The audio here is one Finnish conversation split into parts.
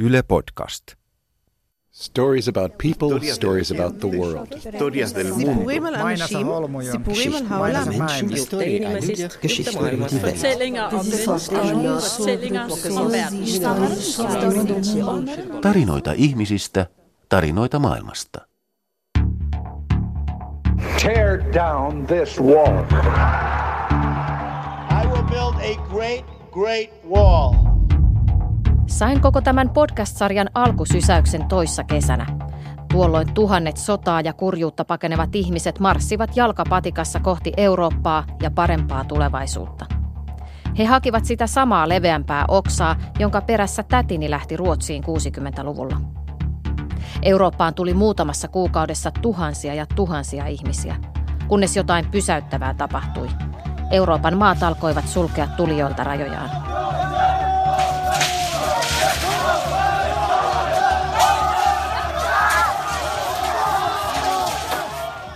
Yle Podcast. Stories about people, stories about the world. Historias del mundo. Tarinoita ihmisistä, tarinoita maailmasta. Tear down this wall. I will build a great, great wall. Sain koko tämän podcast-sarjan alkusysäyksen toissa kesänä. Tuolloin tuhannet sotaa ja kurjuutta pakenevat ihmiset marssivat jalkapatikassa kohti Eurooppaa ja parempaa tulevaisuutta. He hakivat sitä samaa leveämpää oksaa, jonka perässä tätini lähti Ruotsiin 60-luvulla. Eurooppaan tuli muutamassa kuukaudessa tuhansia ja tuhansia ihmisiä, kunnes jotain pysäyttävää tapahtui. Euroopan maat alkoivat sulkea tulijoilta rajojaan.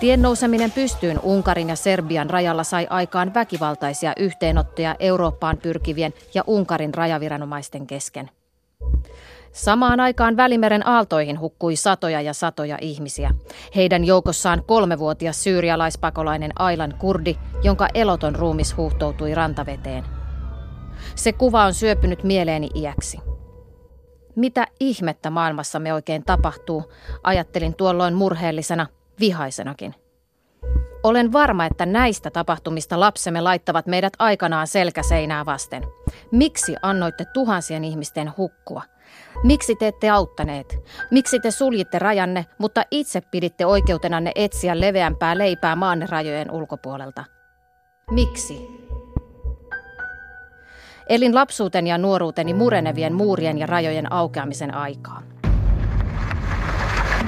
Tien nouseminen pystyyn Unkarin ja Serbian rajalla sai aikaan väkivaltaisia yhteenottoja Eurooppaan pyrkivien ja Unkarin rajaviranomaisten kesken. Samaan aikaan Välimeren aaltoihin hukkui satoja ja satoja ihmisiä. Heidän joukossaan kolmevuotias syyrialaispakolainen Ailan kurdi, jonka eloton ruumis huuhtoutui rantaveteen. Se kuva on syöpynyt mieleeni iäksi. Mitä ihmettä maailmassa me oikein tapahtuu, ajattelin tuolloin murheellisena, vihaisenakin. Olen varma, että näistä tapahtumista lapsemme laittavat meidät aikanaan selkäseinää vasten. Miksi annoitte tuhansien ihmisten hukkua? Miksi te ette auttaneet? Miksi te suljitte rajanne, mutta itse piditte oikeutenanne etsiä leveämpää leipää maanne rajojen ulkopuolelta? Miksi? Elin lapsuuten ja nuoruuteni murenevien muurien ja rajojen aukeamisen aikaa.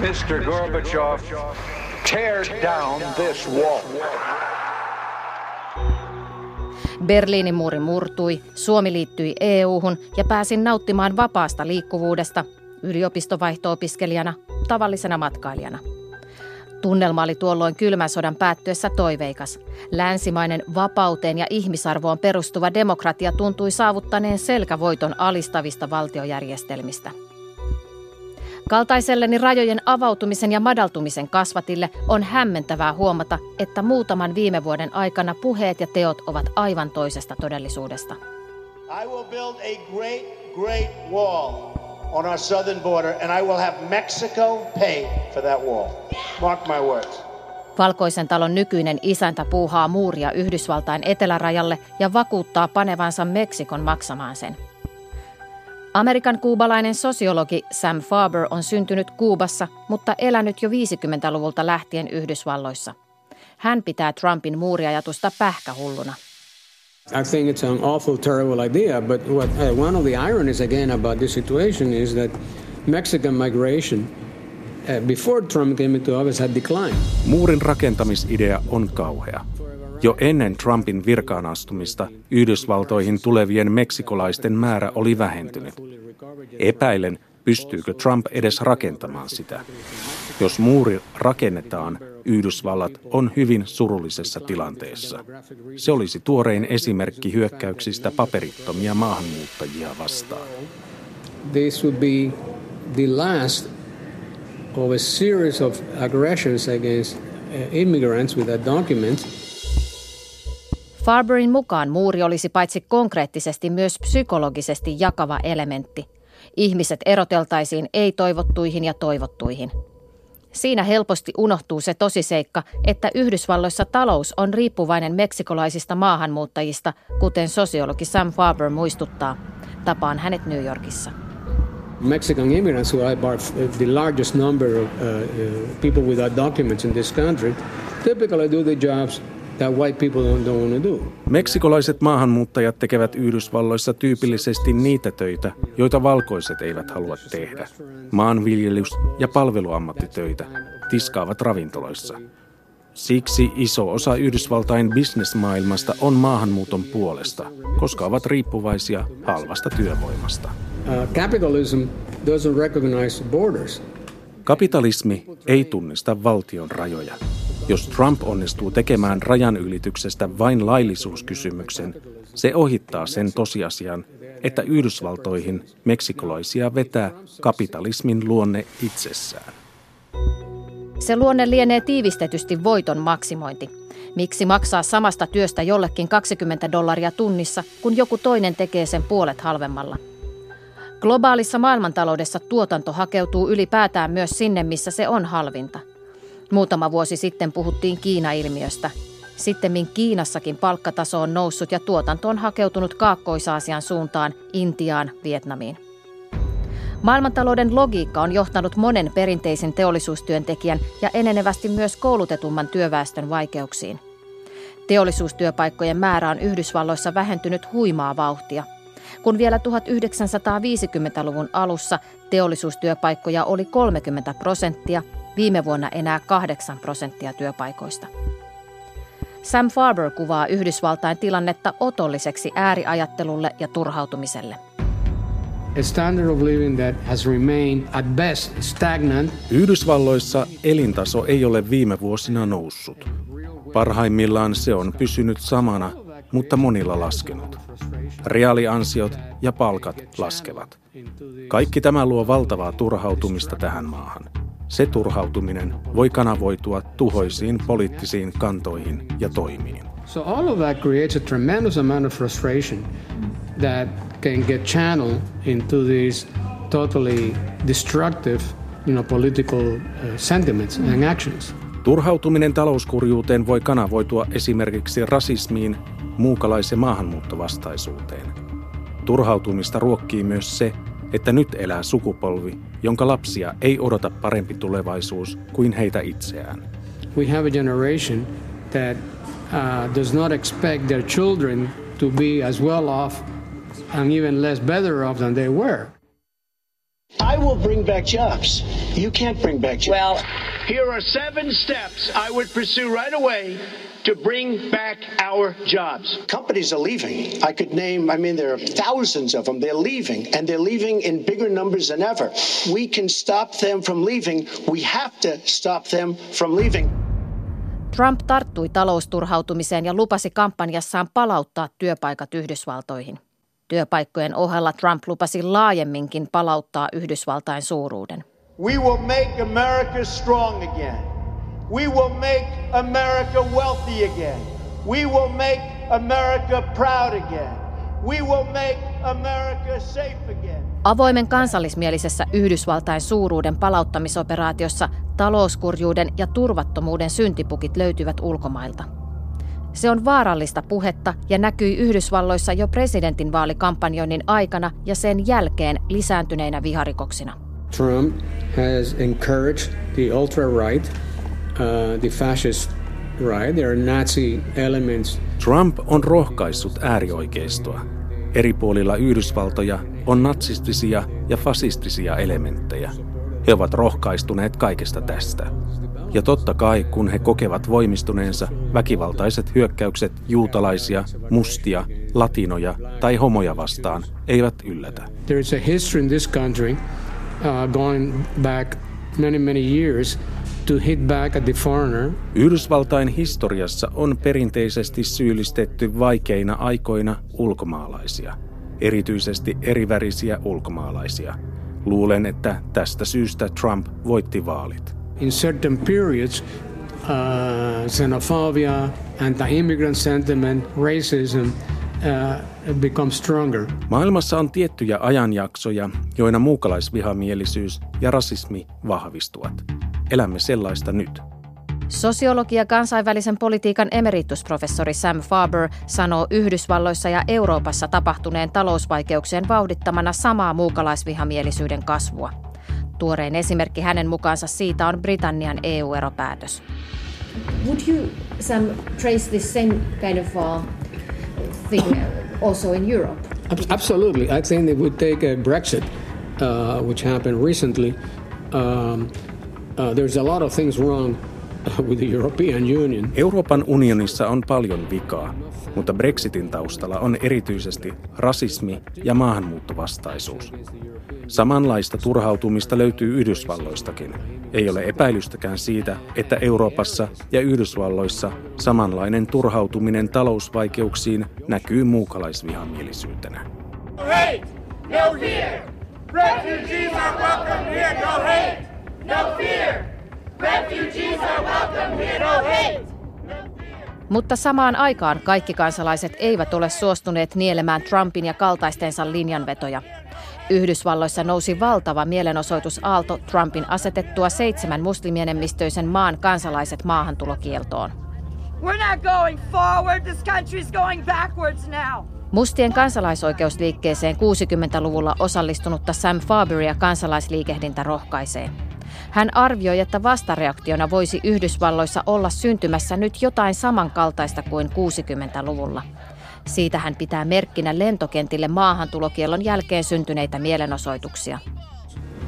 Mr. Gorbachev, tear down this wall. Berliinin muuri murtui, Suomi liittyi EU-hun ja pääsin nauttimaan vapaasta liikkuvuudesta yliopistovaihto-opiskelijana, tavallisena matkailijana. Tunnelma oli tuolloin kylmän sodan päättyessä toiveikas. Länsimainen vapauteen ja ihmisarvoon perustuva demokratia tuntui saavuttaneen selkävoiton alistavista valtiojärjestelmistä. Kaltaiselleni rajojen avautumisen ja madaltumisen kasvatille on hämmentävää huomata, että muutaman viime vuoden aikana puheet ja teot ovat aivan toisesta todellisuudesta. I will build a great, great wall on our southern border, and I will have Mexico pay for that wall. Mark my words. Valkoisen talon nykyinen isäntä puuhaa muuria Yhdysvaltain etelärajalle ja vakuuttaa panevansa Meksikon maksamaan sen. Amerikan kuubalainen sosiologi Sam Farber on syntynyt Kuubassa, mutta elänyt jo 50-luvulta lähtien Yhdysvalloissa. Hän pitää Trumpin muuriajatusta pähkähulluna. I think it's an awful, terrible idea, but what, uh, one of the ironies again about this situation is that Mexican migration uh, before Trump came into office had declined. Muurin rakentamisidea on kauhea. Jo ennen Trumpin virkaan astumista Yhdysvaltoihin tulevien meksikolaisten määrä oli vähentynyt. Epäilen, pystyykö Trump edes rakentamaan sitä. Jos muuri rakennetaan, Yhdysvallat on hyvin surullisessa tilanteessa. Se olisi tuorein esimerkki hyökkäyksistä paperittomia maahanmuuttajia vastaan. This would be the last of a series of aggressions against uh, immigrants without documents. Farberin mukaan muuri olisi paitsi konkreettisesti myös psykologisesti jakava elementti. Ihmiset eroteltaisiin ei-toivottuihin ja toivottuihin. Siinä helposti unohtuu se tosiseikka, että Yhdysvalloissa talous on riippuvainen meksikolaisista maahanmuuttajista, kuten sosiologi Sam Farber muistuttaa. Tapaan hänet New Yorkissa. Mexican immigrants, who are the largest number of uh, uh, people without documents in this country, typically do the jobs that white people don't, don't want to do. Meksikolaiset maahanmuuttajat tekevät Yhdysvalloissa tyypillisesti niitä töitä, joita valkoiset eivät halua tehdä. Maanviljelys- ja palveluammattitöitä tiskaavat ravintoloissa. Siksi iso osa Yhdysvaltain bisnesmaailmasta on maahanmuuton puolesta, koska ovat riippuvaisia halvasta työvoimasta. Uh, capitalism doesn't recognize borders. Kapitalismi ei tunnista valtion rajoja. Jos Trump onnistuu tekemään rajan ylityksestä vain laillisuuskysymyksen, se ohittaa sen tosiasian, että Yhdysvaltoihin meksikolaisia vetää kapitalismin luonne itsessään. Se luonne lienee tiivistetysti voiton maksimointi. Miksi maksaa samasta työstä jollekin 20 dollaria tunnissa, kun joku toinen tekee sen puolet halvemmalla? Globaalissa maailmantaloudessa tuotanto hakeutuu ylipäätään myös sinne, missä se on halvinta. Muutama vuosi sitten puhuttiin Kiina-ilmiöstä. Sittemmin Kiinassakin palkkataso on noussut ja tuotanto on hakeutunut Kaakkois-Aasian suuntaan, Intiaan, Vietnamiin. Maailmantalouden logiikka on johtanut monen perinteisen teollisuustyöntekijän ja enenevästi myös koulutetumman työväestön vaikeuksiin. Teollisuustyöpaikkojen määrä on Yhdysvalloissa vähentynyt huimaa vauhtia. Kun vielä 1950-luvun alussa teollisuustyöpaikkoja oli 30 prosenttia, viime vuonna enää 8 prosenttia työpaikoista. Sam Farber kuvaa Yhdysvaltain tilannetta otolliseksi ääriajattelulle ja turhautumiselle – a standard of living that has remained at best stagnant. Yhdysvalloissa elintaso ei ole viime vuosina noussut. Parhaimmillaan se on pysynyt samana, mutta monilla laskenut. Reaaliansiot ja palkat laskevat. Kaikki tämä luo valtavaa turhautumista tähän maahan. Se turhautuminen voi kanavoitua tuhoisiin poliittisiin kantoihin ja toimiin. So all of that creates a tremendous amount of frustration that can get channeled into these totally destructive you know, political uh, sentiments and actions. Turhautuminen talouskurjuuteen voi kanavoitua esimerkiksi rasismiin, muukalais- ja maahanmuuttovastaisuuteen. Turhautumista ruokkii myös se, että nyt elää sukupolvi, jonka lapsia ei odota parempi tulevaisuus kuin heitä itseään. We have a generation that uh, does not expect their children to be as well off and even less better off than they were. I will bring back jobs. You can't bring back jobs. Well, here are seven steps I would pursue right away to bring back our jobs. Companies are leaving. I could name, I mean, there are thousands of them. They're leaving, and they're leaving in bigger numbers than ever. We can stop them from leaving. We have to stop them from leaving. Trump tarttui talousturhautumiseen ja lupasi kampanjassaan palauttaa työpaikat Yhdysvaltoihin. Työpaikkojen ohella Trump lupasi laajemminkin palauttaa Yhdysvaltain suuruuden. We will make America strong again. We will make America wealthy again. We will make America proud again. We will make America safe again. Avoimen kansallismielisessä Yhdysvaltain suuruuden palauttamisoperaatiossa talouskurjuuden ja turvattomuuden syntipukit löytyvät ulkomailta – se on vaarallista puhetta ja näkyi Yhdysvalloissa jo presidentinvaalikampanjoinnin aikana ja sen jälkeen lisääntyneinä viharikoksina. Trump has encouraged the ultra-right, uh, the fascist right. There are Nazi elements. Trump on rohkaissut äärioikeistoa. Eri puolilla Yhdysvaltoja on natsistisia ja fasistisia elementtejä. He ovat rohkaistuneet kaikesta tästä. Ja totta kai, kun he kokevat voimistuneensa, väkivaltaiset hyökkäykset juutalaisia, mustia, latinoja tai homoja vastaan eivät yllätä. There is a history in this country going back many many years to hit back at the foreigner. Yhdysvaltain historiassa on perinteisesti syyllistetty vaikeina aikoina ulkomaalaisia, erityisesti erivärisiä ulkomaalaisia. Luulen, että tästä syystä Trump voitti vaalit in certain periods, uh, xenophobia, anti-immigrant sentiment, racism uh. Maailmassa on tiettyjä ajanjaksoja, joina muukalaisvihamielisyys ja rasismi vahvistuvat. Elämme sellaista nyt. Sosiologi ja kansainvälisen politiikan emeritusprofessori Sam Farber sanoo Yhdysvalloissa ja Euroopassa tapahtuneen talousvaikeuksien vauhdittamana samaa muukalaisvihamielisyyden kasvua. Tuorein esimerkki hänen mukaansa siitä on Britannian EU-eropäätös. Would you, Sam, trace this same kind of uh, thing also in Europe? Absolutely. I think they would take a Brexit, uh, which happened recently. Um, uh, there's a lot of things wrong with the European Union. Euroopan unionissa on paljon vikaa, mutta Brexitin taustalla on erityisesti rasismi ja maahanmuuttovastaisuus. Samanlaista turhautumista löytyy Yhdysvalloistakin. Ei ole epäilystäkään siitä, että Euroopassa ja Yhdysvalloissa samanlainen turhautuminen talousvaikeuksiin näkyy muukalaisvihamielisyytenä. No hate, no fear. Refugees are welcome here, no hate, no fear. Refugees are welcome here, no hate. Mutta samaan aikaan kaikki kansalaiset eivät ole suostuneet nielemään Trumpin ja kaltaistensa linjanvetoja. Yhdysvalloissa nousi valtava mielenosoitusaalto Trumpin asetettua seitsemän muslimienemmistöisen maan kansalaiset maahantulokieltoon. We're not going forward. This country's going backwards now. Mustien kansalaisoikeusliikkeeseen 60-luvulla osallistunutta Sam Farberia kansalaisliikehdintä rohkaisee. Hän arvioi, että vastareaktiona voisi Yhdysvalloissa olla syntymässä nyt jotain samankaltaista kuin 60-luvulla. Siitä hän pitää merkkinä lentokentille maahantulokielon jälkeen syntyneitä mielenosoituksia.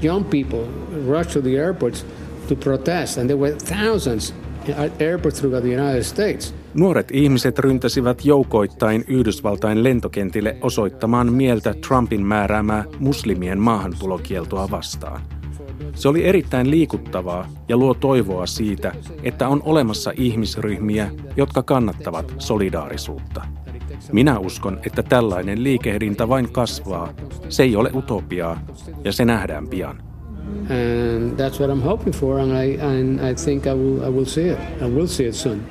Young people rushed to the airports to protest and there were thousands at airports throughout the United States. Nuoret ihmiset ryntäsivät joukoittain Yhdysvaltain lentokentille osoittamaan mieltä Trumpin määräämää muslimien maahantulokieltoa vastaan. Se oli erittäin liikuttavaa ja luo toivoa siitä, että on olemassa ihmisryhmiä, jotka kannattavat solidaarisuutta. Minä uskon, että tällainen liikehdintä vain kasvaa. Se ei ole utopiaa ja se nähdään pian. And that's what I'm hoping for and I, and I think I will, I will see it. I will see it soon.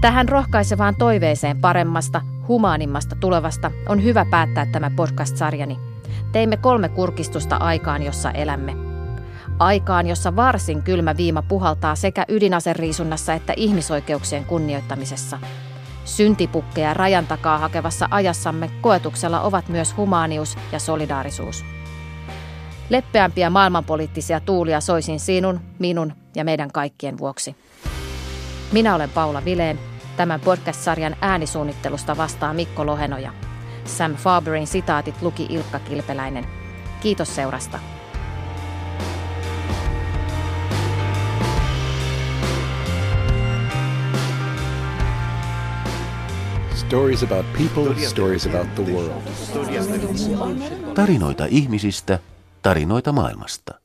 Tähän rohkaisevaan toiveeseen paremmasta, humaanimmasta tulevasta on hyvä päättää tämä podcast-sarjani. Teimme kolme kurkistusta aikaan, jossa elämme. Aikaan, jossa varsin kylmä viima puhaltaa sekä ydinaseriisunnassa että ihmisoikeuksien kunnioittamisessa. Syntipukkeja rajan takaa hakevassa ajassamme koetuksella ovat myös humaanius ja solidaarisuus. Leppeämpiä maailmanpoliittisia tuulia soisin sinun, minun ja meidän kaikkien vuoksi. Minä olen Paula Vileen. Tämän podcast-sarjan äänisuunnittelusta vastaa Mikko Lohenoja. Sam Farberin sitaatit luki Ilkka Kilpeläinen. Kiitos seurasta. Stories about people, stories about the world. Tarinoita ihmisistä, tarinoita maailmasta.